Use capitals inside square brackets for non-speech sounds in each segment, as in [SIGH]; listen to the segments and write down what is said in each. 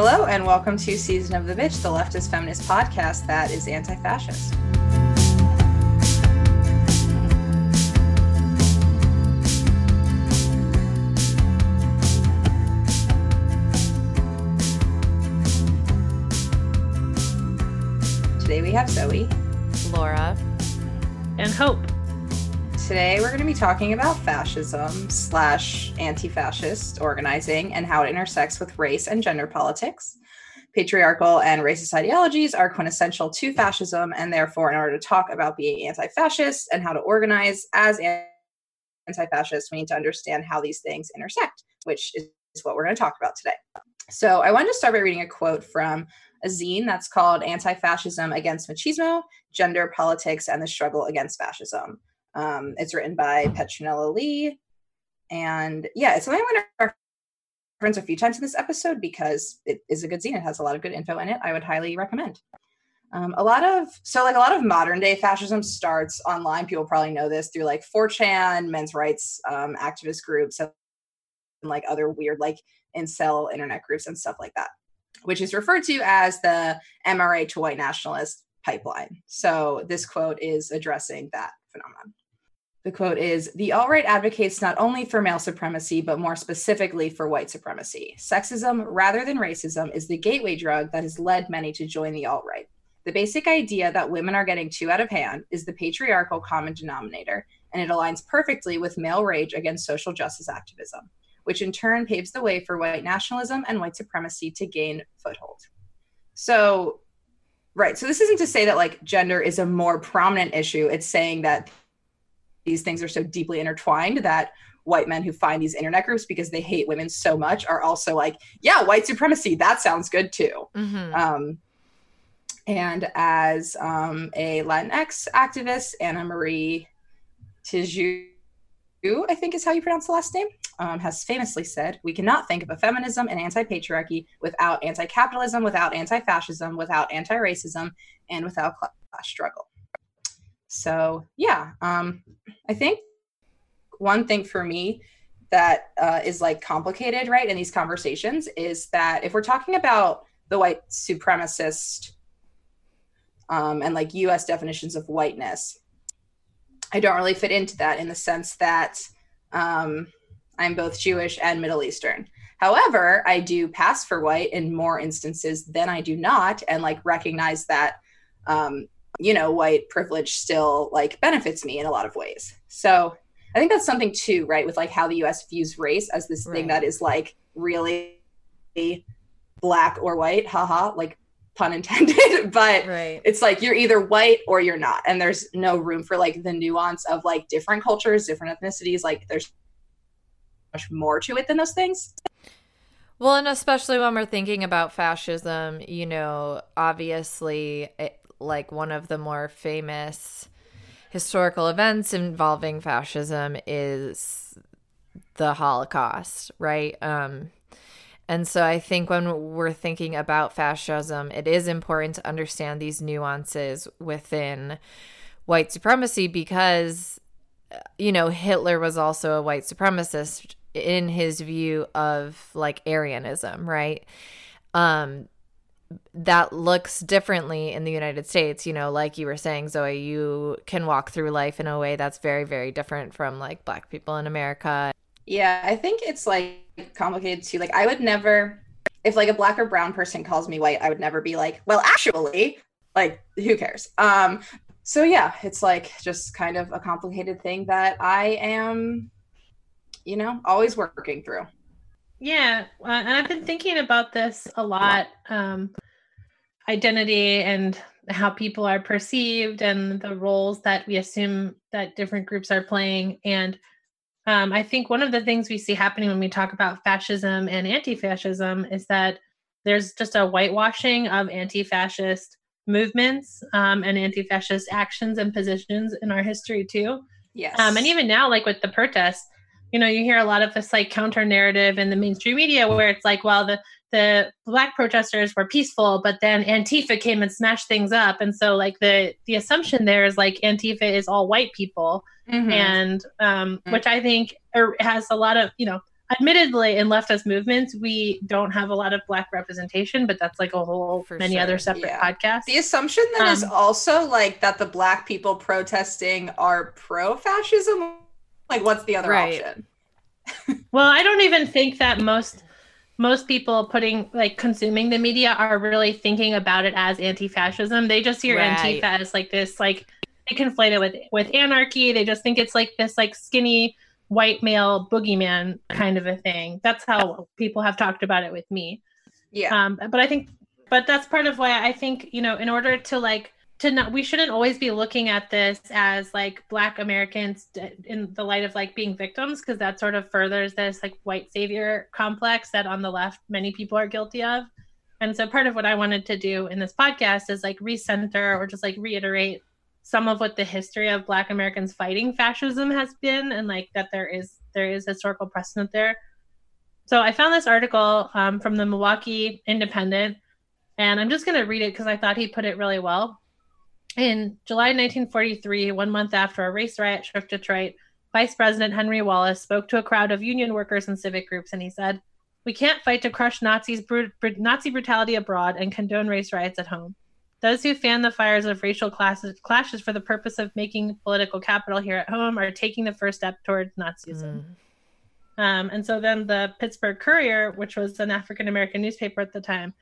Hello, and welcome to Season of the Bitch, the leftist feminist podcast that is anti fascist. Today we have Zoe, Laura, and Hope. Today we're going to be talking about fascism slash anti-fascist organizing and how it intersects with race and gender politics. Patriarchal and racist ideologies are quintessential to fascism, and therefore, in order to talk about being anti-fascist and how to organize as anti-fascist, we need to understand how these things intersect, which is what we're going to talk about today. So I wanted to start by reading a quote from a zine that's called Anti-Fascism Against Machismo, Gender Politics, and the Struggle Against Fascism. Um, it's written by Petronella Lee. And yeah, it's something I'm going to reference a few times in this episode because it is a good zine. It has a lot of good info in it. I would highly recommend. Um, a lot of so like a lot of modern day fascism starts online. People probably know this through like 4chan, men's rights um, activist groups, and like other weird like incel internet groups and stuff like that, which is referred to as the MRA to white nationalist pipeline. So this quote is addressing that phenomenon. The quote is The alt right advocates not only for male supremacy, but more specifically for white supremacy. Sexism, rather than racism, is the gateway drug that has led many to join the alt right. The basic idea that women are getting too out of hand is the patriarchal common denominator, and it aligns perfectly with male rage against social justice activism, which in turn paves the way for white nationalism and white supremacy to gain foothold. So, right. So, this isn't to say that like gender is a more prominent issue. It's saying that these things are so deeply intertwined that white men who find these internet groups because they hate women so much are also like, yeah, white supremacy, that sounds good too. Mm-hmm. Um, and as um, a Latinx activist, Anna Marie Tijoux, I think is how you pronounce the last name, um, has famously said, We cannot think of a feminism and anti patriarchy without anti capitalism, without anti fascism, without anti racism, and without class struggle. So yeah, um, I think one thing for me that uh, is like complicated, right, in these conversations is that if we're talking about the white supremacist um, and like U.S. definitions of whiteness, I don't really fit into that in the sense that um, I'm both Jewish and Middle Eastern. However, I do pass for white in more instances than I do not, and like recognize that um, you know, white privilege still like benefits me in a lot of ways. So I think that's something too, right? With like how the US views race as this right. thing that is like really black or white, haha, like pun intended. [LAUGHS] but right. it's like you're either white or you're not. And there's no room for like the nuance of like different cultures, different ethnicities. Like there's much more to it than those things. Well, and especially when we're thinking about fascism, you know, obviously it, like one of the more famous historical events involving fascism is the Holocaust, right? Um, and so I think when we're thinking about fascism, it is important to understand these nuances within white supremacy because, you know, Hitler was also a white supremacist in his view of like Aryanism, right? Um, that looks differently in the United States. You know, like you were saying, Zoe, you can walk through life in a way that's very, very different from like black people in America. Yeah, I think it's like complicated too. Like, I would never, if like a black or brown person calls me white, I would never be like, well, actually, like, who cares? Um, so yeah, it's like just kind of a complicated thing that I am, you know, always working through. Yeah, uh, and I've been thinking about this a lot. Um, identity and how people are perceived and the roles that we assume that different groups are playing. And um, I think one of the things we see happening when we talk about fascism and anti-fascism is that there's just a whitewashing of anti-fascist movements um, and anti-fascist actions and positions in our history too. Yes. Um, and even now, like with the protests, you know, you hear a lot of this like counter narrative in the mainstream media where it's like, well, the the black protesters were peaceful, but then Antifa came and smashed things up, and so like the the assumption there is like Antifa is all white people, mm-hmm. and um, mm-hmm. which I think er, has a lot of you know admittedly in leftist movements we don't have a lot of black representation but that's like a whole For many sure, other separate yeah. podcasts The assumption then is Um, also like that the black people protesting are pro-fascism. Like, what's the other Right. option? [LAUGHS] well i don't even think that most most people putting like consuming the media are really thinking about it as anti-fascism they just hear Right. antifa as like this like they conflate it with with anarchy they just think it's like this like skinny white male boogeyman kind of a thing that's how people have talked about it with me Yeah. um but i think but that's part of why i think you know in order to like to not we shouldn't always be looking at this as like black americans in the light of like being victims because that sort of furthers this like white savior complex that on the left many people are guilty of and so part of what i wanted to do in this podcast is like recenter or just like reiterate some of what the history of black americans fighting fascism has been and like that there is there is historical precedent there so I found this article um, from the Milwaukee Independent, and I'm just going to read it because I thought he put it really well. In July 1943, one month after a race riot shook Detroit, Vice President Henry Wallace spoke to a crowd of union workers and civic groups, and he said, "We can't fight to crush Nazis, bru- Nazi brutality abroad and condone race riots at home. Those who fan the fires of racial classes, clashes for the purpose of making political capital here at home are taking the first step towards Nazism." Mm. Um, and so then the Pittsburgh Courier, which was an African American newspaper at the time,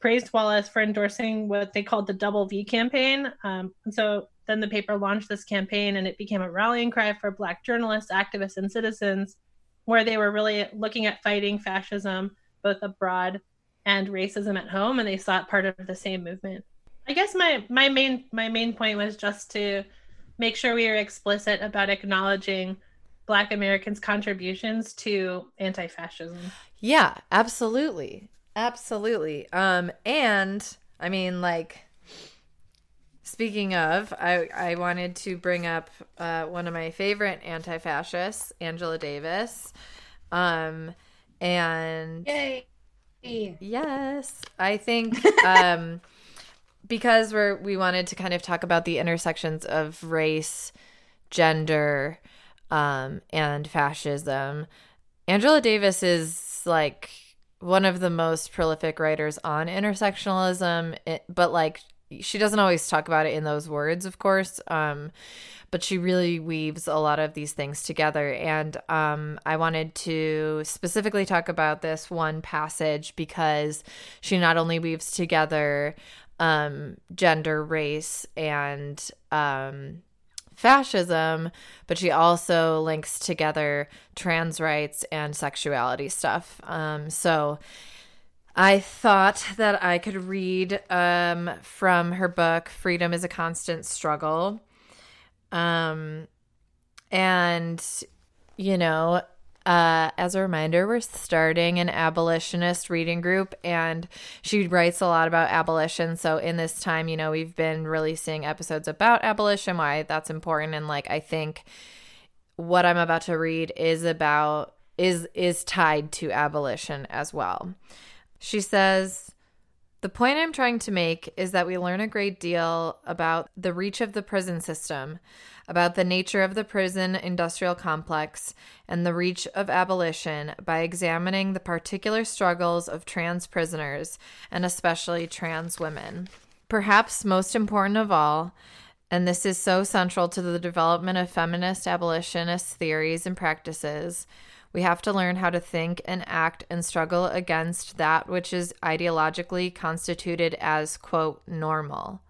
praised Wallace for endorsing what they called the Double V campaign. Um, and so then the paper launched this campaign and it became a rallying cry for Black journalists, activists, and citizens, where they were really looking at fighting fascism both abroad and racism at home, and they saw it part of the same movement. I guess my my main my main point was just to make sure we are explicit about acknowledging Black Americans' contributions to anti-fascism. Yeah, absolutely. Absolutely. Um and I mean like speaking of, I I wanted to bring up uh one of my favorite anti-fascists, Angela Davis. Um and Yay. Yes, I think um, [LAUGHS] because we're we wanted to kind of talk about the intersections of race, gender, um, and fascism. Angela Davis is like one of the most prolific writers on intersectionalism, it, but like she doesn't always talk about it in those words, of course. Um, but she really weaves a lot of these things together. And um, I wanted to specifically talk about this one passage because she not only weaves together um, gender, race, and um, fascism, but she also links together trans rights and sexuality stuff. Um, so I thought that I could read um, from her book, Freedom is a Constant Struggle. Um, and, you know, uh, as a reminder, we're starting an abolitionist reading group, and she writes a lot about abolition. So, in this time, you know, we've been releasing episodes about abolition, why that's important. And, like, I think what I'm about to read is about, is, is tied to abolition as well. She says, the point I'm trying to make is that we learn a great deal about the reach of the prison system, about the nature of the prison industrial complex, and the reach of abolition by examining the particular struggles of trans prisoners, and especially trans women. Perhaps most important of all, and this is so central to the development of feminist abolitionist theories and practices, we have to learn how to think and act and struggle against that which is ideologically constituted as, quote, normal.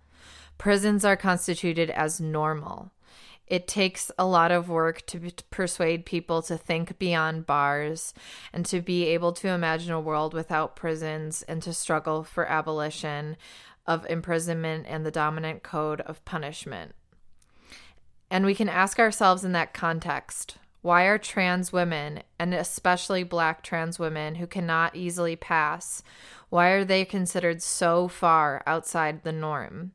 Prisons are constituted as normal. It takes a lot of work to p- persuade people to think beyond bars and to be able to imagine a world without prisons and to struggle for abolition of imprisonment and the dominant code of punishment. And we can ask ourselves in that context why are trans women, and especially black trans women who cannot easily pass, why are they considered so far outside the norm?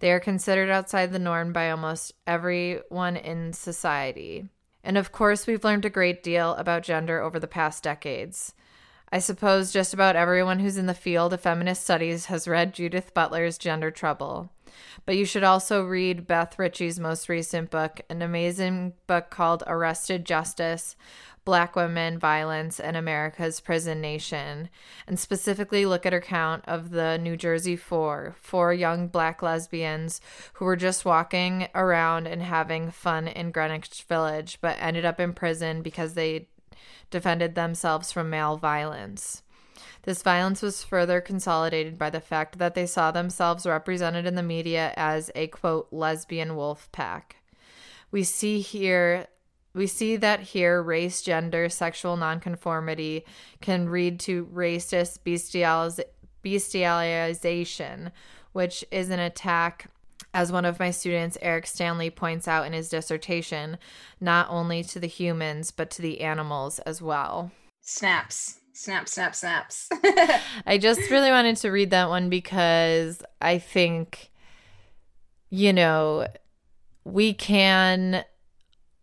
They are considered outside the norm by almost everyone in society. And of course, we've learned a great deal about gender over the past decades. I suppose just about everyone who's in the field of feminist studies has read Judith Butler's Gender Trouble. But you should also read Beth Ritchie's most recent book, an amazing book called Arrested Justice Black Women, Violence, and America's Prison Nation, and specifically look at her count of the New Jersey Four, four young black lesbians who were just walking around and having fun in Greenwich Village, but ended up in prison because they defended themselves from male violence. This violence was further consolidated by the fact that they saw themselves represented in the media as a quote lesbian wolf pack. We see here we see that here race, gender, sexual nonconformity can lead to racist bestializ- bestialization, which is an attack as one of my students, Eric Stanley, points out in his dissertation, not only to the humans, but to the animals as well. Snaps snap snap snaps. [LAUGHS] I just really wanted to read that one because i think you know we can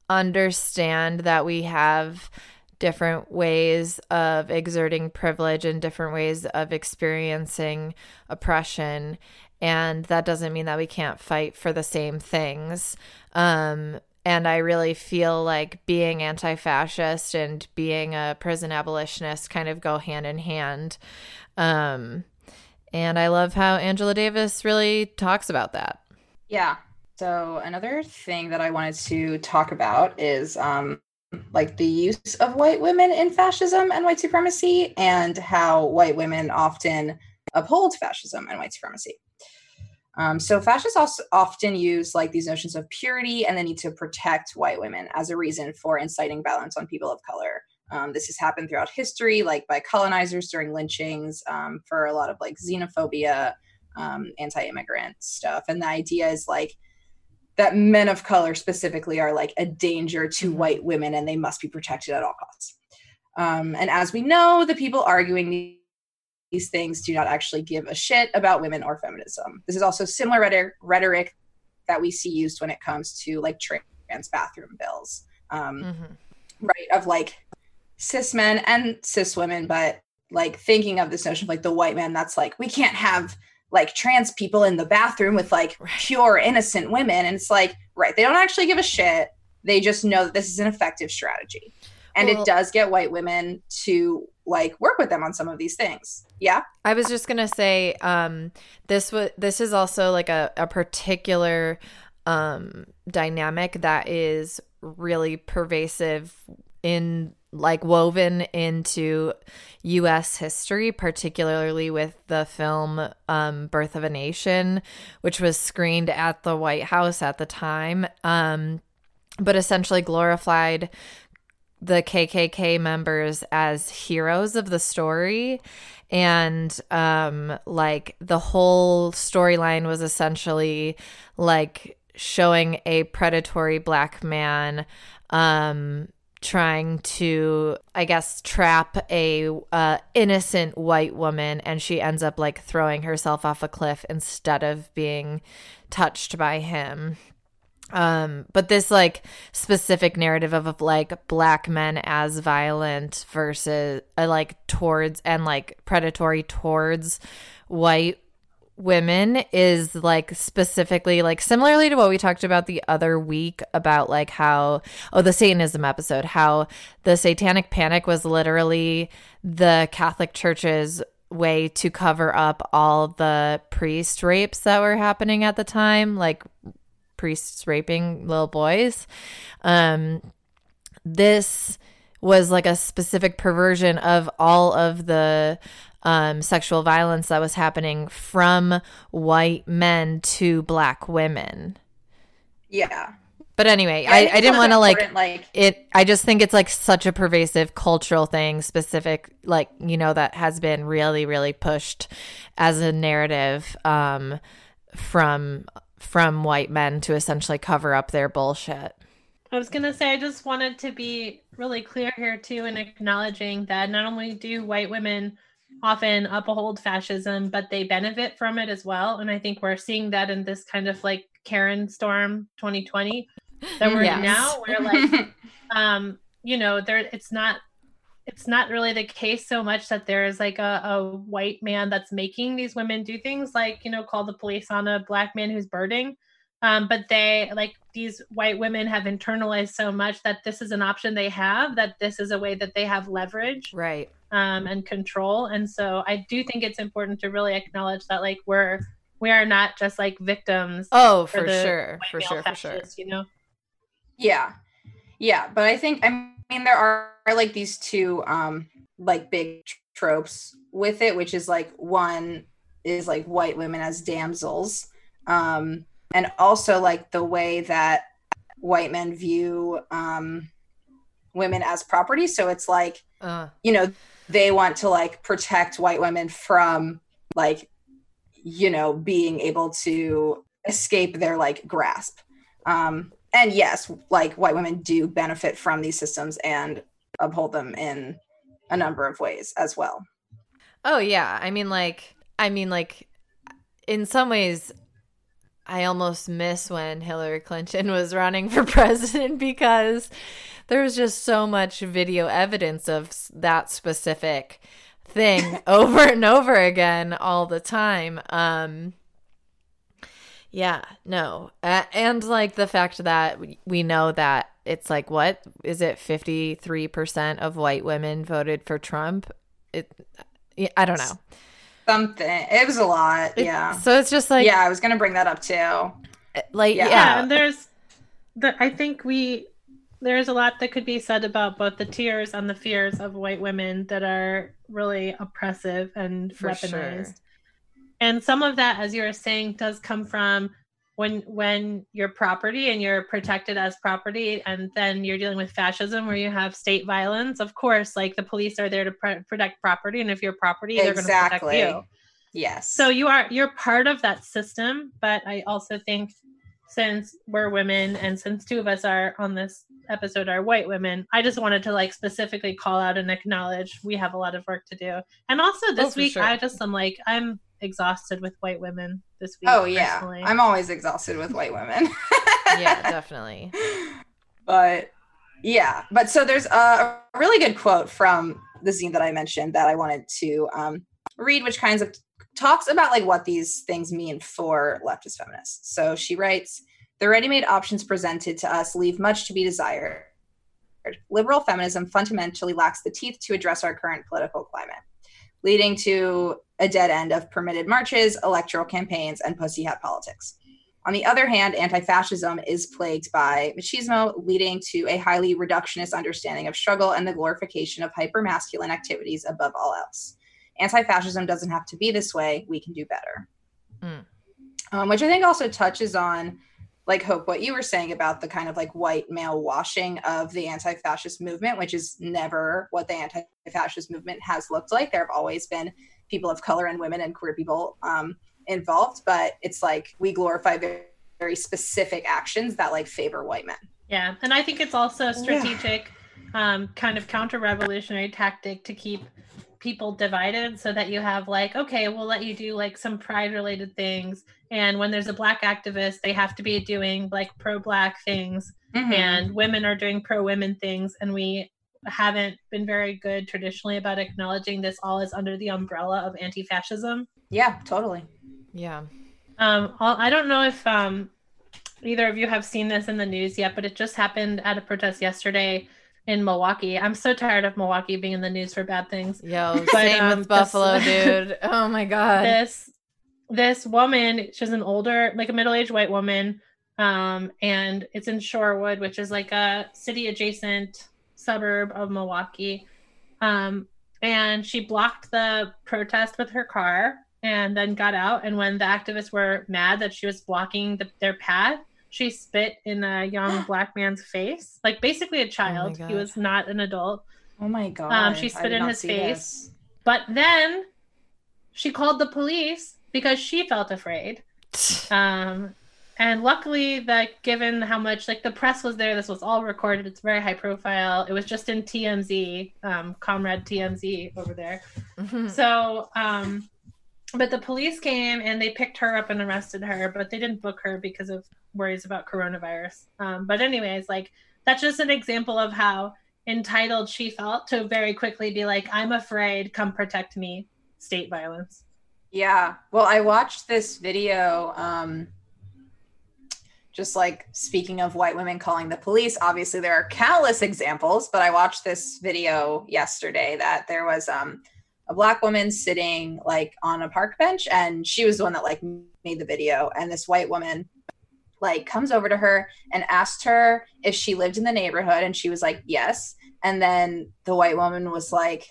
understand that we have different ways of exerting privilege and different ways of experiencing oppression and that doesn't mean that we can't fight for the same things. Um, and I really feel like being anti fascist and being a prison abolitionist kind of go hand in hand. Um, and I love how Angela Davis really talks about that. Yeah. So, another thing that I wanted to talk about is um, like the use of white women in fascism and white supremacy, and how white women often uphold fascism and white supremacy. Um, so fascists also often use like these notions of purity and the need to protect white women as a reason for inciting violence on people of color. Um, this has happened throughout history, like by colonizers during lynchings, um, for a lot of like xenophobia, um, anti-immigrant stuff. And the idea is like that men of color specifically are like a danger to mm-hmm. white women and they must be protected at all costs. Um, and as we know, the people arguing these things do not actually give a shit about women or feminism. This is also similar rhetoric, that we see used when it comes to like trans bathroom bills, um, mm-hmm. right? Of like cis men and cis women, but like thinking of this notion of like the white man that's like, we can't have like trans people in the bathroom with like pure innocent women. And it's like, right, they don't actually give a shit. They just know that this is an effective strategy. And well, it does get white women to like work with them on some of these things. Yeah. I was just gonna say, um, this was this is also like a, a particular um dynamic that is really pervasive in like woven into US history, particularly with the film um, Birth of a Nation, which was screened at the White House at the time. Um, but essentially glorified the KKK members as heroes of the story. And um like the whole storyline was essentially like showing a predatory black man um trying to i guess trap a uh, innocent white woman. And she ends up like throwing herself off a cliff instead of being touched by him um, but this like specific narrative of, of like black men as violent versus uh, like towards and like predatory towards white women is like specifically like similarly to what we talked about the other week about like how oh the satanism episode how the satanic panic was literally the catholic church's way to cover up all the priest rapes that were happening at the time like priests raping little boys. Um, this was like a specific perversion of all of the um, sexual violence that was happening from white men to black women. Yeah. But anyway, yeah, I, I, I didn't want to like, like it. I just think it's like such a pervasive cultural thing, specific, like, you know, that has been really, really pushed as a narrative um, from from white men to essentially cover up their bullshit. I was going to say, I just wanted to be really clear here, too, in acknowledging that not only do white women often uphold fascism, but they benefit from it as well. And I think we're seeing that in this kind of like Karen Storm 2020 that we're yes. in now, where like, [LAUGHS] um, you know, there it's not it's not really the case so much that there is like a, a white man that's making these women do things like you know call the police on a black man who's birding um, but they like these white women have internalized so much that this is an option they have that this is a way that they have leverage right. um, and control. And so i do think it's important to really acknowledge that like we're we are not just like victims oh for, for sure. for sure. For sure. you know? Yeah. Yeah. But i think i mean there are, are like these two um like big tropes with it which is like one is like white women as damsels um and also like the way that white men view um, women as property. So it's like, uh. you know, they want to like protect white women from like, you know, being able to escape their like grasp. Um, and yes, like white women do benefit from these systems and uphold them in a number of ways as well. Oh yeah, I mean like I mean like in some ways I almost miss when Hillary Clinton [LAUGHS] was running for [LAUGHS] president because there was just so much video evidence of that specific thing [LAUGHS] over and over again all the time. Um, yeah, no. Uh, and like the fact that we know that it's like, what is it? 53% of white women voted for Trump. It, I don't know something. It was a lot. It, yeah. So it's just like yeah, I was gonna bring that up too. Like yeah, yeah and there's the I think we there's a lot that could be said about both the tears and the fears of white women that are really oppressive and For weaponized. Sure. And some of that, as you were saying, does come from when when you're property and you're protected as property and then you're dealing with fascism where you have state violence of course like the police are there to pr- protect property and if you're property they're exactly. going to protect you yes so you are you're part of that system but i also think since we're women and since two of us are on this episode are white women i just wanted to like specifically call out and acknowledge we have a lot of work to do and also this oh, week sure. i just am like i'm exhausted with white women this week. Oh yeah, personally. I'm always exhausted with white women. [LAUGHS] yeah, definitely. [LAUGHS] But yeah, but so there's a really good quote from the zine that I mentioned that I wanted to um, read, which kinds of talks about like what these things mean for leftist feminists. So she writes, "The ready-made options presented to us leave much to be desired." Liberal feminism fundamentally lacks the teeth to address our current political climate leading to a dead end of permitted marches, electoral campaigns, and pussy hat politics. On the other hand, anti fascism is plagued by machismo, leading to a highly reductionist understanding of struggle and the glorification of hypermasculine activities above all else. Anti fascism doesn't have to be this way. We can do better. Mm. Um, which I think also touches on like hope what you were saying about the kind of like white male washing of the anti-fascist movement which is never what the anti-fascist movement has looked like there have always been people of color and women and queer people um, involved but it's like we glorify very, very specific actions that like favor white men yeah and i think it's also a strategic yeah. um, kind of counter-revolutionary tactic to keep people divided so that you have like okay we'll let you do like some pride related things. And when there's a black activist they have to be doing like pro black things. Mm-hmm. and women are doing pro women things. And we haven't been very good traditionally about acknowledging this all is under the umbrella of anti-fascism. Yeah totally. Yeah. Um i don't know if um either of you have seen this in the news yet but it just happened at a protest yesterday in Milwaukee. I'm so tired of Milwaukee being in the news for bad things. Yo, but, same um, with Buffalo, this, [LAUGHS] dude. Oh my god. This this woman, she's an older, like a middle-aged white woman, um, and it's in Shorewood, which is like a city adjacent suburb of Milwaukee. Um, and she blocked the protest with her car and then got out. And when the activists were mad that she was blocking the, their path, she spit in a young [GASPS] black man's face, like basically a oh child. Oh he was not an adult. Oh my god! Um, she spit in his face, this. but then she called the police because she felt afraid. [SIGHS] um, and luckily, that given how much like the press was there, this was all recorded. It's very high profile. It was just in TMZ, um, comrade TMZ over there. Mm-hmm. So, um, but the police came and they picked her up and arrested her, but they didn't book her because of worries about coronavirus. Um, but anyways, like that's just an example of how entitled she felt to very quickly be like, I'm afraid, come protect me, state violence. Yeah. Well, I watched this video. Um, just like speaking of white women calling the police, obviously there are countless examples, but I watched this video yesterday that there was um, black woman sitting like on a park bench and she was the one that like made the video and this white woman like comes over to her and asked her if she lived in the neighborhood and she was like yes and then the white woman was like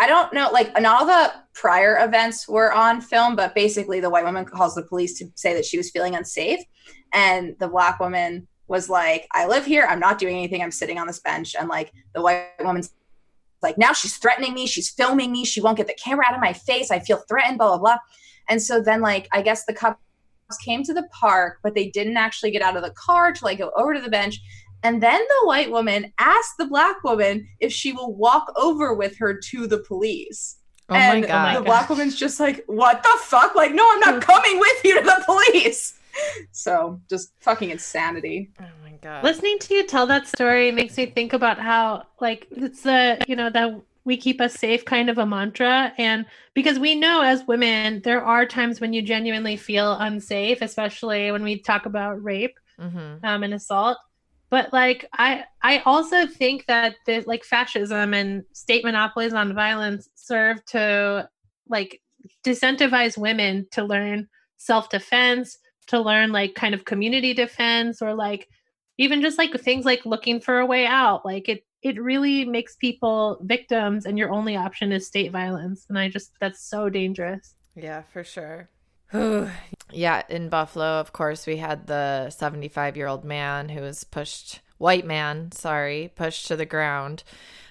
I don't know, like not all the prior events were on film, but basically the white woman calls the police to say that she was feeling unsafe. And the black woman was like, I live here, I'm not doing anything, I'm sitting on this bench. And like the white woman's like, now she's threatening me, she's filming me, she won't get the camera out of my face, I feel threatened, blah, blah, blah. And so then like I guess the cops came to the park, but they didn't actually get out of the car to like go over to the bench. And then the white woman asked the black woman if she will walk over with her to the police. Oh and my god. the black woman's just like, what the fuck? Like, no, I'm not coming with you to the police. So just fucking insanity. oh god. Listening to you tell that story makes me think about how, like, it's the, you know, that we keep us safe kind of a mantra. And because we know as women, there are times when you genuinely feel unsafe, especially when we talk about rape Mhm. um, and assault. But like I, I also think that the like fascism and state monopolies on violence serve to like disincentivize women to learn self-defense, to learn like kind of community defense, or like even just like things like looking for a way out. Like it, it really makes people victims, and your only option is state violence. And I just that's so dangerous. Yeah, for sure. [SIGHS] yeah, in Buffalo, of course, we had the 75 year old man who was pushed, white man, sorry, pushed to the ground.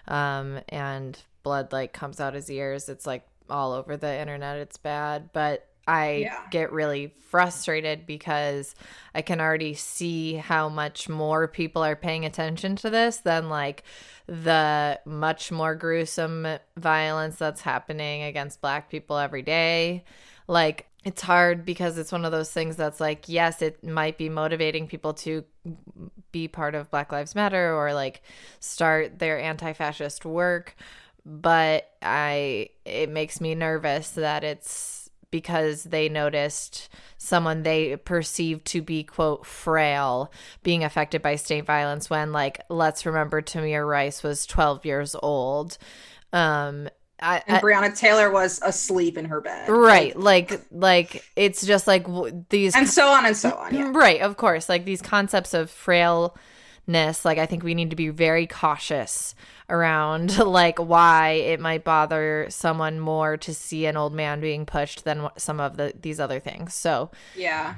Um, and blood like comes out his ears. It's like all over the internet. It's bad. But I Yeah. get really frustrated because I can already see how much more people are paying attention to this than like the much more gruesome violence that's happening against black people every day. Like it's hard because it's one of those things that's like yes, it might be motivating people to be part of Black Lives Matter or like start their anti-fascist work, but I it makes me nervous that it's because they noticed someone they perceived to be quote frail being affected by state violence when like let's remember Tamir Rice was 12 years old um I, And I- Breonna Taylor was asleep in her bed. right like like it's just like w- these And so on and so on. Yeah. Right, of course. Like these concepts of frailness, like I think we need to be very cautious around [LAUGHS] like why it might bother someone more to see an old man being pushed than some of the these other things. So, Yeah.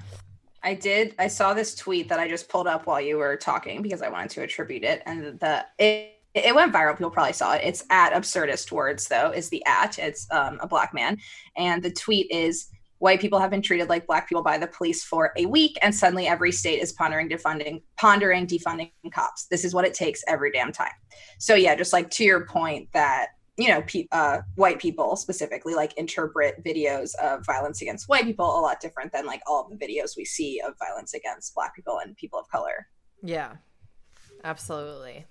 I did. I saw this tweet that I just pulled up while you were talking because I wanted to attribute it, and the it it went viral. People probably saw it. It's at absurdist words though. Is the at? It's um, a black man, and the tweet is white people have been treated like black people by the police for a week, and suddenly every state is pondering defunding pondering defunding cops. This is what it takes every damn time. So yeah, just like to your point that you know, pe- uh, white people specifically like interpret videos of violence against white people a lot different than like all the videos we see of violence against black people and people of color. yeah. Absolutely.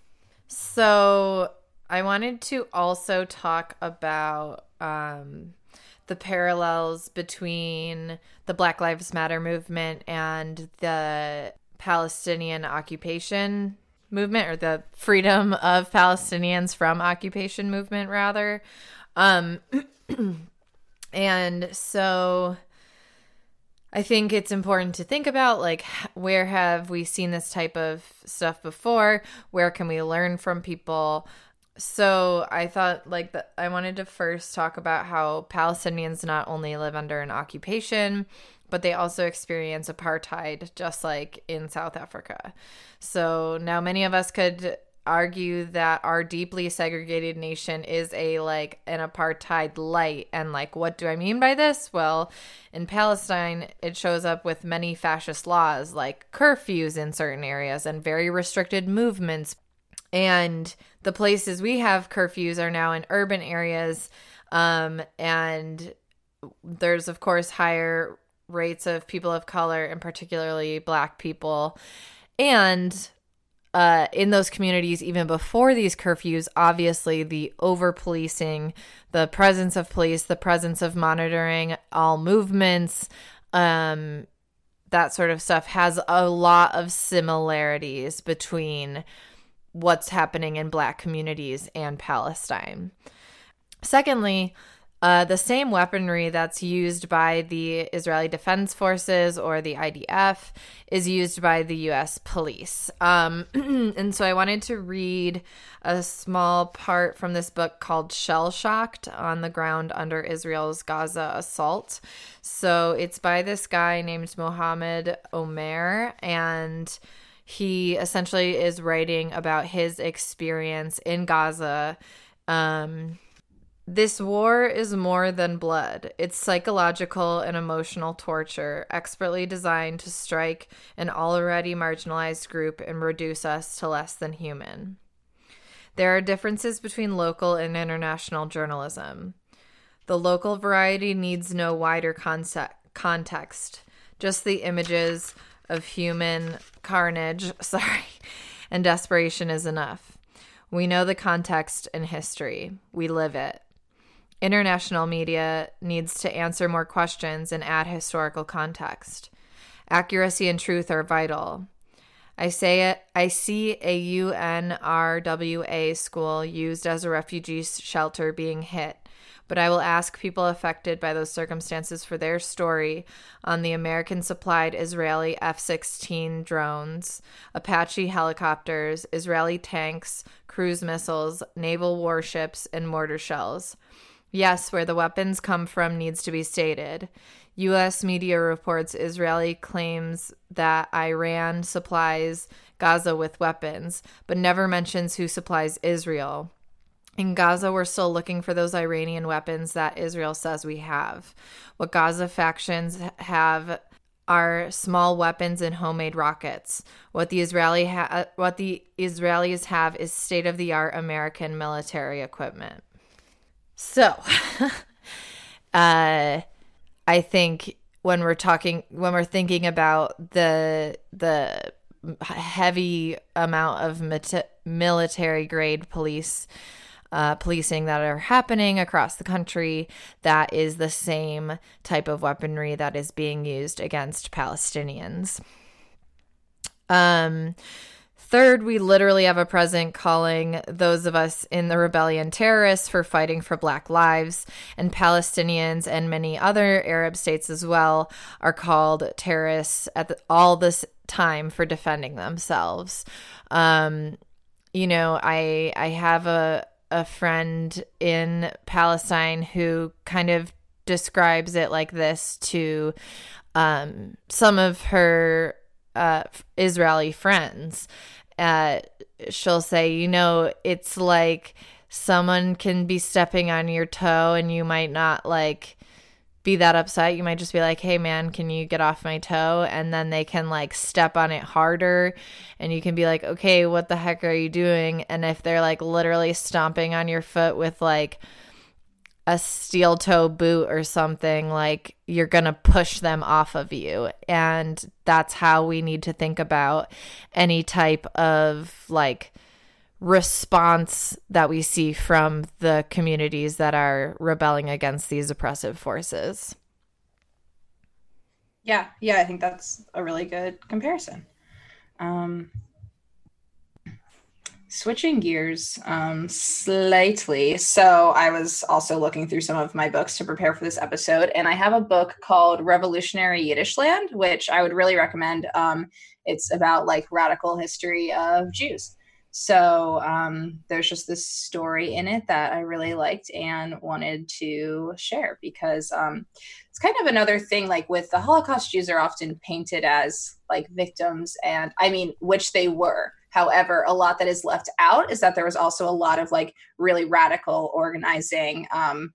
So, I wanted to also talk about um the parallels between the Black Lives Matter movement and the Palestinian occupation movement or the freedom of Palestinians from occupation movement rather. Um [CLEARS THROAT] and so I think it's important to think about like where have we seen this type of stuff before? Where can we learn from people? So I thought like I wanted to first talk about how Palestinians not only live under an occupation, but they also experience apartheid just like in South Africa. So now many of us could argue that our deeply segregated nation is a like an apartheid light and like what do I mean by this? Well, in Palestine it shows up with many fascist laws like curfews in certain areas and very restricted movements and the places we have curfews are now in urban areas um, and there's of course higher rates of people of color and particularly black people. And uh, in those communities, even before these curfews, obviously the over policing, the presence of police, the presence of monitoring all movements, um, that sort of stuff has a lot of similarities between what's happening in black communities and Palestine. Secondly, uh, the same weaponry that's used by the Israeli Defense Forces or the IDF is used by the U.S. police. Um, [CLEARS THROAT] and so I wanted to read a small part from this book called Shell Shocked on the Ground Under Israel's Gaza Assault. So it's by this guy named Mohammed Omer, and he essentially is writing about his experience in Gaza. Um, this war is more than blood. It's psychological and emotional torture, expertly designed to strike an already marginalized group and reduce us to less than human. There are differences between local and international journalism. The local variety needs no wider context, just the images of human carnage, [LAUGHS] sorry, and desperation is enough. We know the context and history. We live it. International media needs to answer more questions and add historical context. Accuracy and truth are vital. I say it I see a UNRWA school used as a refugee shelter being hit, but I will ask people affected by those circumstances for their story on the American supplied Israeli F 16 drones, Apache helicopters, Israeli tanks, cruise missiles, naval warships, and mortar shells. Yes, where the weapons come from needs to be stated. U.S. media reports Israeli claims that Iran supplies Gaza with weapons, but never mentions who supplies Israel. In Gaza, we're still looking for those Iranian weapons that Israel says we have. What Gaza factions have are small weapons and homemade rockets. What the Israeli ha- what the Israelis have is state-of-the-art American military equipment. So, [LAUGHS] uh, I think when we're talking, when we're thinking about the the heavy amount of military grade police uh, policing that are happening across the country, that is the same type of weaponry that is being used against Palestinians. Um, Third, we literally have a president calling those of us in the rebellion terrorists for fighting for black lives, and Palestinians and many other Arab states as well are called terrorists at the, all this time for defending themselves. Um, you know, I I have a a friend in Palestine who kind of describes it like this to um, some of her uh, Israeli friends. Uh, she'll say, you know, it's like someone can be stepping on your toe and you might not like be that upset. You might just be like, hey man, can you get off my toe? And then they can like step on it harder and you can be like, okay, what the heck are you doing? And if they're like literally stomping on your foot with like, a steel toe boot or something, like you're going to push them off of you. And that's how we need to think about any type of like response that we see from the communities that are rebelling against these oppressive forces. Yeah, yeah, I think that's a really good comparison. Um, Switching gears um, slightly. So, I was also looking through some of my books to prepare for this episode, and I have a book called Revolutionary Yiddishland, which I would really recommend. Um, it's about like radical history of Jews. So, um, there's just this story in it that I really liked and wanted to share because um, it's kind of another thing. Like with the Holocaust, Jews are often painted as like victims, and I mean, which they were However, a lot that is left out is that there was also a lot of like really radical organizing um,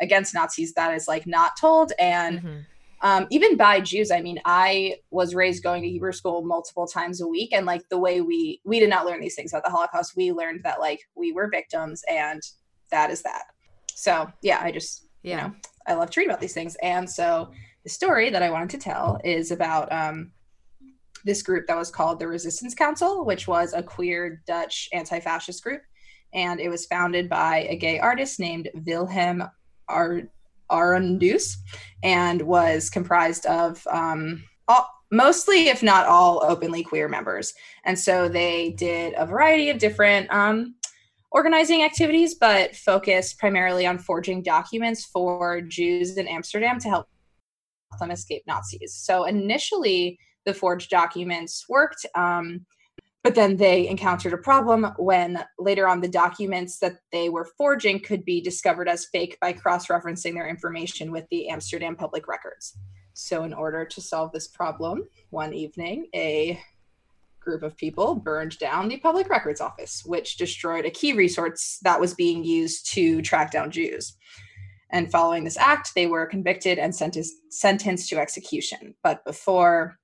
against Nazis that is like not told. And mm-hmm. Um, even by Jews, I mean, I was raised going to Hebrew school multiple times a week. And like the way we, we did not learn these things about the Holocaust. We learned that like we were victims and that is that. So yeah, I just, yeah. you know, I love to read about these things. And so the story that I wanted to tell is about um, this group that was called the Resistance Council, which was a queer Dutch anti fascist group. And it was founded by a gay artist named Wilhelm Ar- Arrhenius and was comprised of um, all, mostly, if not all, openly queer members. And so they did a variety of different um, organizing activities, but focused primarily on forging documents for Jews in Amsterdam to help them escape Nazis. So initially, the forged documents worked. Um, but then they encountered a problem when later on the documents that they were forging could be discovered as fake by cross referencing their information with the Amsterdam public records. So, in order to solve this problem, one evening, a group of people burned down the public records office, which destroyed a key resource that was being used to track down Jews. And following this act, they were convicted and sentenced, sentenced to execution. But before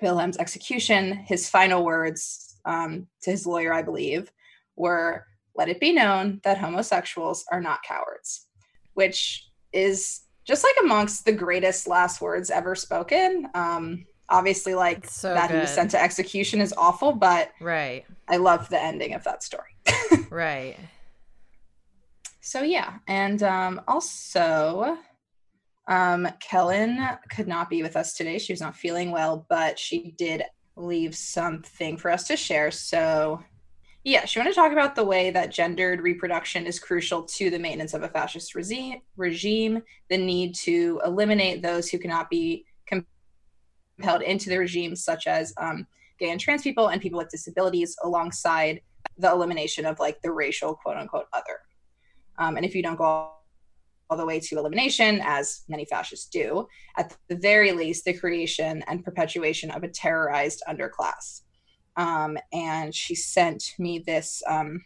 Wilhelm's execution, his final words um, to his lawyer, I believe, were let it be known that homosexuals are not cowards, which is just like amongst the greatest last words ever spoken. Um, obviously, like so that good. he was sent to execution is awful, but right. I love the ending of that story. [LAUGHS] right. So, yeah. And um, also, um, Kellen could not be with us today. She was not feeling well, but she did leave something for us to share. So, yeah, she wanted to talk about the way that gendered reproduction is crucial to the maintenance of a fascist regime, regime the need to eliminate those who cannot be compelled into the regime, such as um, gay and trans people and people with disabilities, alongside the elimination of like the racial quote unquote other. Um, and if you don't go the way to elimination, as many fascists do, at the very least, the creation and perpetuation of a terrorized underclass. Um, and she sent me this um,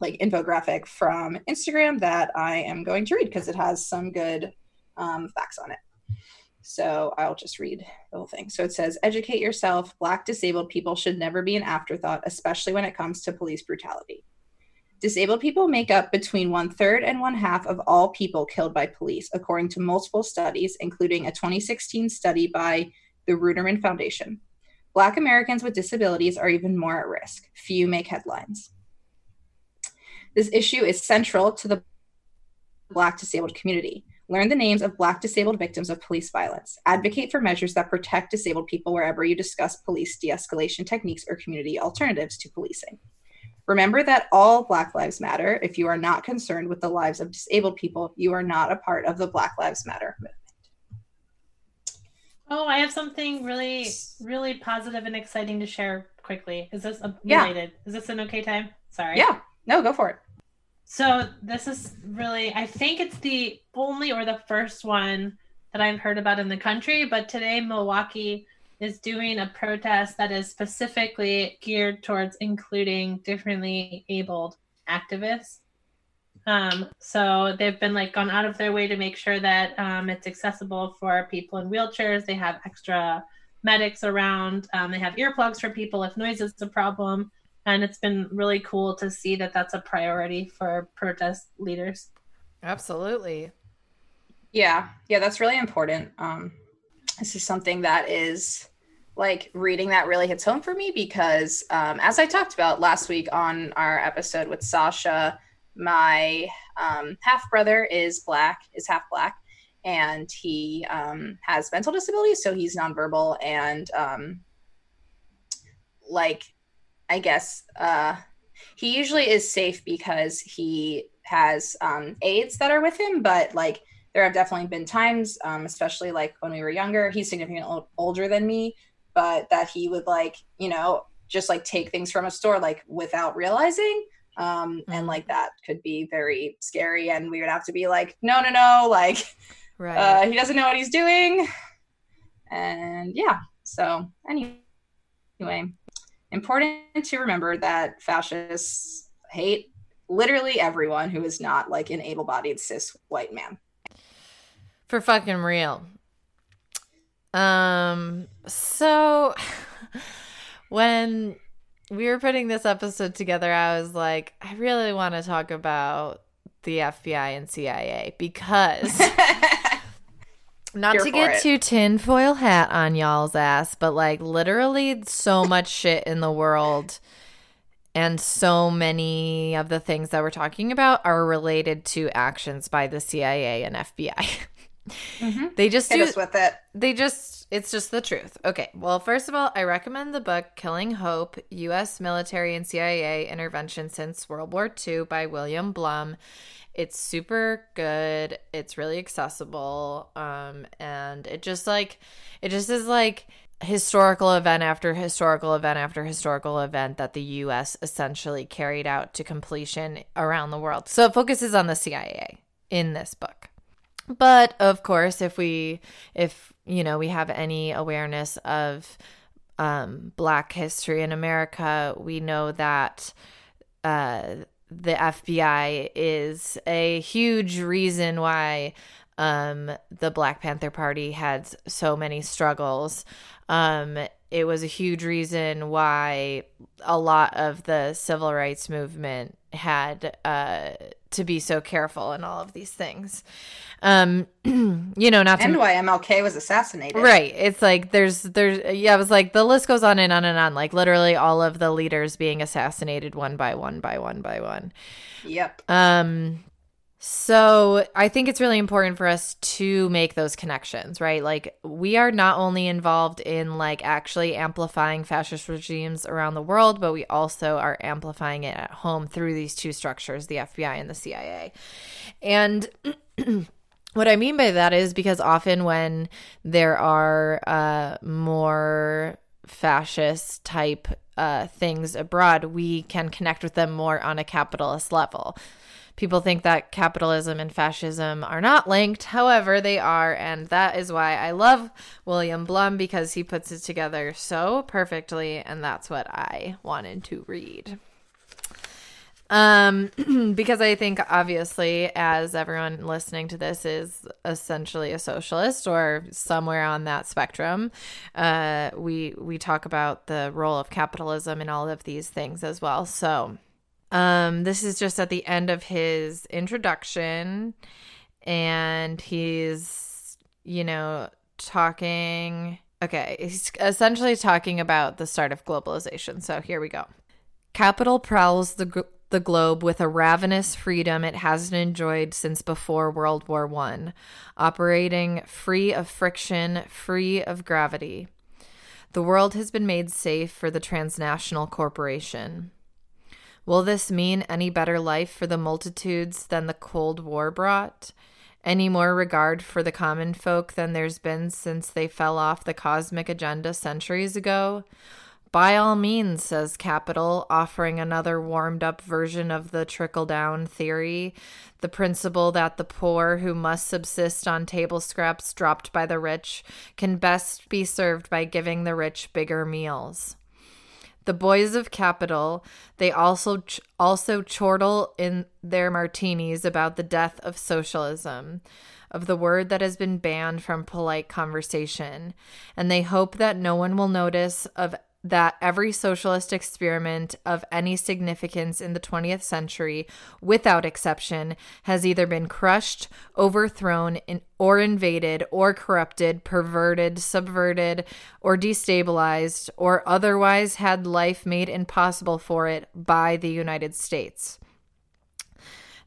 like infographic from Instagram that I am going to read because it has some good um, facts on it. So I'll just read the whole thing. So it says, educate yourself. Black disabled people should never be an afterthought, especially when it comes to police brutality. Disabled people make up between one third and one half of all people killed by police, according to multiple studies, including a 2016 study by the Ruderman Foundation. Black Americans with disabilities are even more at risk. Few make headlines. This issue is central to the Black disabled community. Learn the names of Black disabled victims of police violence. Advocate for measures that protect disabled people wherever you discuss police de escalation techniques or community alternatives to policing. Remember that all Black Lives Matter. If you are not concerned with the lives of disabled people, you are not a part of the Black Lives Matter movement. Oh, I have something really, really positive and exciting to share quickly. Is this a- Yeah. related? Is this an okay time? Sorry. Yeah, no, go for it. So this is really, I think it's the only or the first one that I've heard about in the country. But today, Milwaukee is doing a protest that is specifically geared towards including differently abled activists. Um, so they've been like gone out of their way to make sure that um, it's accessible for people in wheelchairs. They have extra medics around. Um, they have earplugs for people if noise is a problem and it's been really cool to see that that's a priority for protest leaders Absolutely. Yeah, yeah, that's really important. Um, this is something that is like reading that really hits home for me because, um, as I talked about last week on our episode with Sasha, my um, half brother is black, is half black, and he um, has mental disabilities, so he's nonverbal and um, like I guess uh, he usually is safe because he has um, aides that are with him, but like there have definitely been times, um, especially like when we were younger, he's significantly ol- older than me, but that he would like, you know, just like take things from a store like without realizing. Um, and Mhm. like that could be very scary. And we would have to be like, no, no, no, [LAUGHS] like Right. uh, he doesn't know what he's doing. And yeah, so anyway, important to remember that fascists hate literally everyone who is not like an able bodied cis white man. For fucking real. Um so [LAUGHS] when we were putting this episode together, I was like, I really want to talk about the FBI and CIA because [LAUGHS] Not Here to get it. too tinfoil hat on y'all's ass, but like literally so much shit in the world and so many of the things that we're talking about are related to actions by the CIA and FBI. [LAUGHS] Mhm. They just Hit do us with it. they just it's just the truth okay well first of all i recommend the book killing hope u.s military and cia intervention since world war ii by william blum it's super good it's really accessible um and it just like it just is like historical event after historical event after historical event that the US essentially carried out to completion around the world. So it focuses on the CIA in this book. But of course, if we if you know we have any awareness of um, Black history in America, we know that uh, the FBI is a huge reason why um, the Black Panther Party had so many struggles. Um, it was a huge reason why a lot of the civil rights movement had uh, to be so careful in all of these things. Um, [CLEARS THROAT] you know, not to And why MLK was assassinated. Right. It's like there's there's yeah, I was like the list goes on and on and on. Like literally all of the leaders being assassinated one by one by one by one. Yep. Um so I think it's really important for us to make those connections, right? Like we are not only involved in like actually amplifying fascist regimes around the world, but we also are amplifying it at home through these two structures, the FBI and the CIA. And [CLEARS THROAT] what I mean by that is because often when there are uh, more fascist type uh, things abroad, we can connect with them more on a capitalist level. People think that capitalism and fascism are not linked. However, they are. And that is why I love William Blum because he puts it together so perfectly. And that's what I wanted to read. Um, [CLEARS THROAT] because I think obviously, as everyone listening to this is essentially a socialist or somewhere on that spectrum, uh, we we talk about the role of capitalism in all of these things as well. So, um, this is just at the end of his introduction, and he's you know talking. Okay, he's essentially talking about the start of globalization. So here we go. Capital prowls the the globe with a ravenous freedom it hasn't enjoyed since before World War I, operating free of friction, free of gravity. The world has been made safe for the transnational corporation. Will this mean any better life for the multitudes than the Cold War brought? Any more regard for the common folk than there's been since they fell off the cosmic agenda centuries ago? By all means, says Capital, offering another warmed up version of the trickle down theory, the principle that the poor who must subsist on table scraps dropped by the rich can best be served by giving the rich bigger meals. The boys of Capital, they also ch- also chortle in their martinis about the death of socialism, of the word that has been banned from polite conversation, and they hope that no one will notice of that every socialist experiment of any significance in the 20th century, without exception, has either been crushed, overthrown, in, or invaded, or corrupted, perverted, subverted, or destabilized, or otherwise had life made impossible for it by the United States.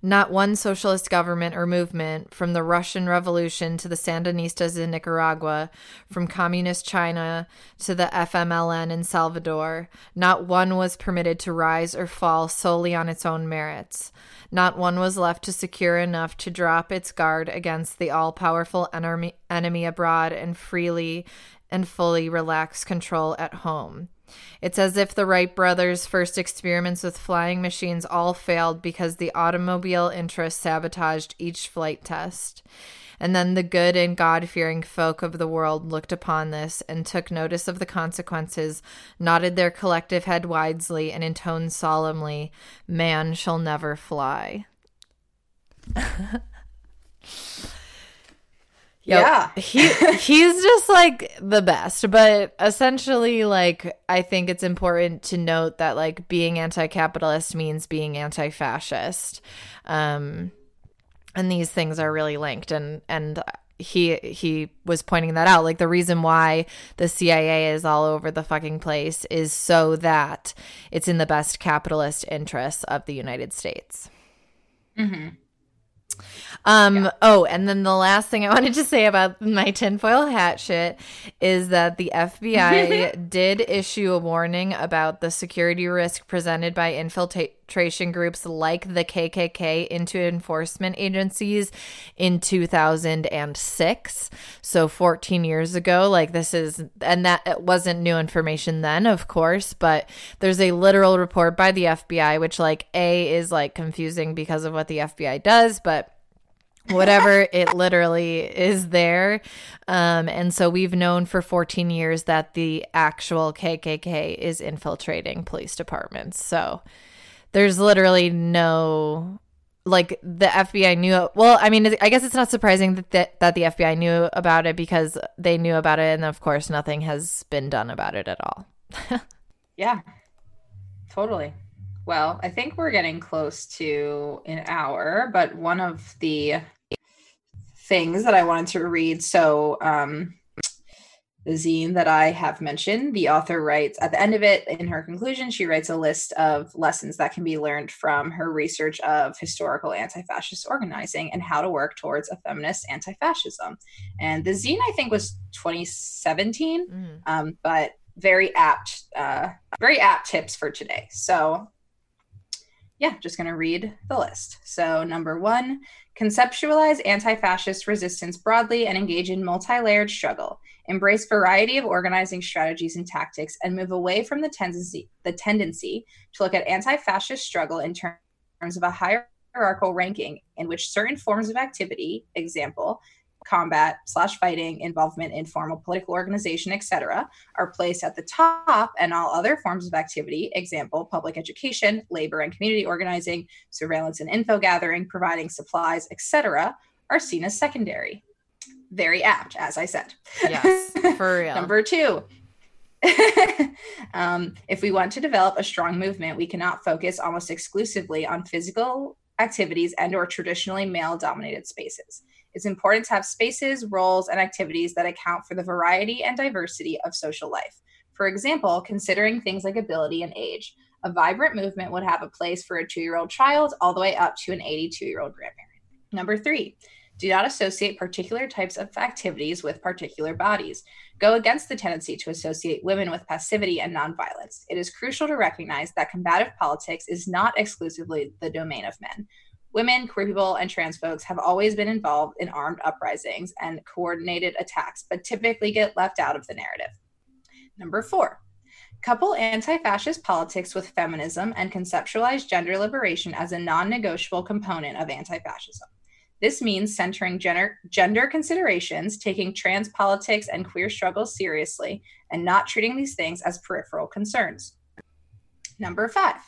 Not one socialist government or movement, from the Russian Revolution to the Sandinistas in Nicaragua, from Communist China to the FMLN in Salvador, not one was permitted to rise or fall solely on its own merits. Not one was left to secure enough to drop its guard against the all powerful enemy, enemy abroad and freely and fully relax control at home. It's as if the Wright brothers' first experiments with flying machines all failed because the automobile interest sabotaged each flight test. And then the good and God fearing folk of the world looked upon this and took notice of the consequences, nodded their collective head wisely, and intoned solemnly, Man shall never fly. [LAUGHS] Yo, Yeah. [LAUGHS] he he's just like the best but essentially like i think it's important to note that like being anti-capitalist means being anti-fascist um and these things are really linked and and he he was pointing that out like the reason why the CIA is all over the fucking place is so that it's in the best capitalist interests of the United States. Mm-hmm. Um, yeah. oh, and then the last thing I [LAUGHS] wanted to say about my tinfoil hat shit is that the FBI [LAUGHS] did issue a warning about the security risk presented by infiltration groups like the KKK into enforcement agencies in 2006. So 14 years ago, like this is, and that it wasn't new information then, of course, but there's a literal report by the FBI, which like A is like confusing because of what the FBI does, but whatever [LAUGHS] it literally is there. Um, and so we've known for 14 years that the actual KKK is infiltrating police departments. So there's literally no like the FBI knew well I mean I guess it's not surprising that the, that the FBI knew about it because they knew about it and of course nothing has been done about it at all. [LAUGHS] yeah. Totally. Well, I think we're getting close to an hour, but one of the things that I wanted to read. So, um, the zine that I have mentioned, the author writes at the end of it, in her conclusion, she writes a list of lessons that can be learned from her research of historical anti fascist organizing and how to work towards a feminist anti fascism. And the zine, I think, was 2017, mm. um, but very apt, uh, very apt tips for today. So, yeah, just going to read the list. So, number one, conceptualize anti fascist resistance broadly and engage in multi layered struggle. Embrace variety of organizing strategies and tactics and move away from the tendency, the tendency to look at anti fascist struggle in terms of a hierarchical ranking in which certain forms of activity, example, combat slash fighting, involvement in formal political organization, etc., are placed at the top, and all other forms of activity, example, public education, labor and community organizing, surveillance and info gathering, providing supplies, etc., are seen as secondary. Very apt, as I said. Yes, [LAUGHS] for real. Number two, [LAUGHS] um, if we want to develop a strong movement, we cannot focus almost exclusively on physical activities and or traditionally male dominated spaces it's important to have spaces, roles, and activities that account for the variety and diversity of social life. For example, considering things like ability and age, a vibrant movement would have a place for a two year old child all the way up to an 82 year old grandparent. Number three, do not associate particular types of activities with particular bodies. Go against the tendency to associate women with passivity and nonviolence. It is crucial to recognize that combative politics is not exclusively the domain of men. Women, queer people, and trans folks have always been involved in armed uprisings and coordinated attacks, but typically get left out of the narrative. Number four, couple anti fascist politics with feminism and conceptualize gender liberation as a non negotiable component of anti fascism. This means centering gender, gender considerations, taking trans politics and queer struggles seriously, and not treating these things as peripheral concerns. Number five,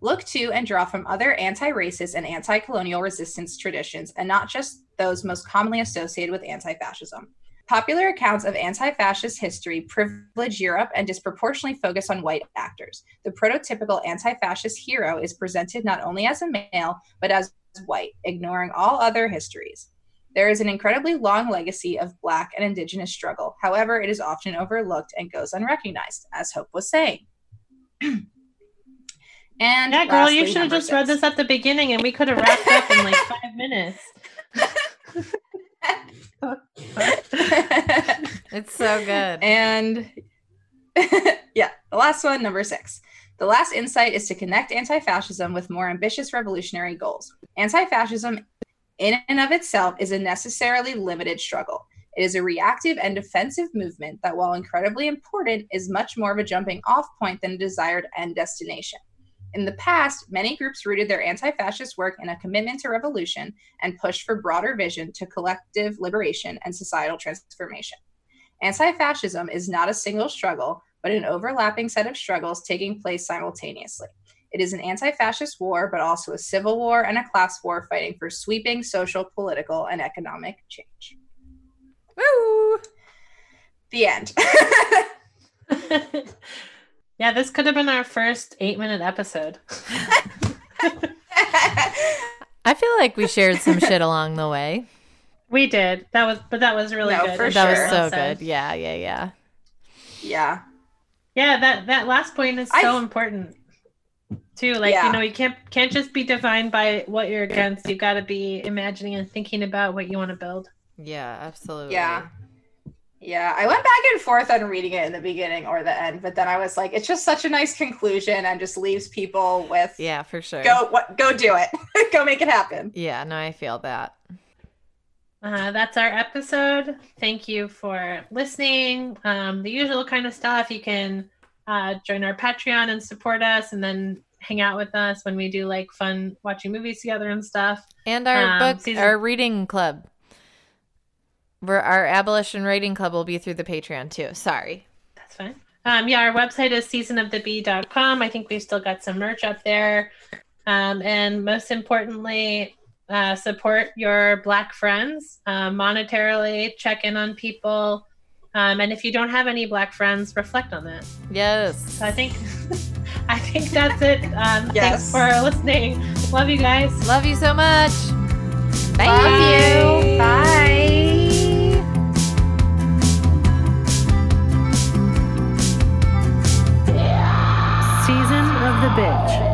look to and draw from other anti racist and anti colonial resistance traditions, and not just those most commonly associated with anti fascism. Popular accounts of anti fascist history privilege Europe and disproportionately focus on white actors. The prototypical anti fascist hero is presented not only as a male, but as white, ignoring all other histories. There is an incredibly long legacy of Black and Indigenous struggle. However, it is often overlooked and goes unrecognized, as Hope was saying. [CLEARS THROAT] And yeah, girl, you should have just six. read this at the beginning and we could have wrapped up in like five minutes. [LAUGHS] it's so good. And [LAUGHS] yeah, the last one, number six. The last insight is to connect anti fascism with more ambitious revolutionary goals. Anti fascism, in and of itself, is a necessarily limited struggle. It is a reactive and defensive movement that, while incredibly important, is much more of a jumping off point than a desired end destination. In the past, many groups rooted their anti fascist work in a commitment to revolution and pushed for broader vision to collective liberation and societal transformation. Anti fascism is not a single struggle, but an overlapping set of struggles taking place simultaneously. It is an anti fascist war, but also a civil war and a class war fighting for sweeping social, political, and economic change. Woo! The end. [LAUGHS] [LAUGHS] Yeah, this could have been our first eight minute episode. [LAUGHS] I feel like we shared some shit along the way. We did. That was, but that was really No, good. for As that sure. was so said. good. Yeah, yeah, yeah. Yeah. Yeah, that that last point is I- so important too. Like Yeah. you know, you can't can't just be defined by what you're against. You got to be imagining and thinking about what you want to build. Yeah, absolutely. Yeah. Yeah, I went back and forth on reading it in the beginning or the end, but then I was like, it's just such a nice conclusion and just leaves people with Yeah, for sure. go what go do it. [LAUGHS] go make it happen. Yeah, no, I feel that. Uh, that's our episode. Thank you for listening. Um, the usual kind of stuff. You can uh, join our Patreon and support us, and then hang out with us when we do like fun watching movies together and stuff. And our Um, book, season- our reading club. Where our abolition rating club will be through the Patreon too. Sorry. That's fine. Um, yeah, our website is seasonofthebee.com. I think we've still got some merch up there. Um, and most importantly, uh, support your Black friends uh, monetarily, check in on people. Um, and if you don't have any Black friends, reflect on that. Yes. So I think, [LAUGHS] I think that's it. Um, Yes. Thanks for listening. Love you guys. Love you so much. Bye. You. Bye. The Bitch.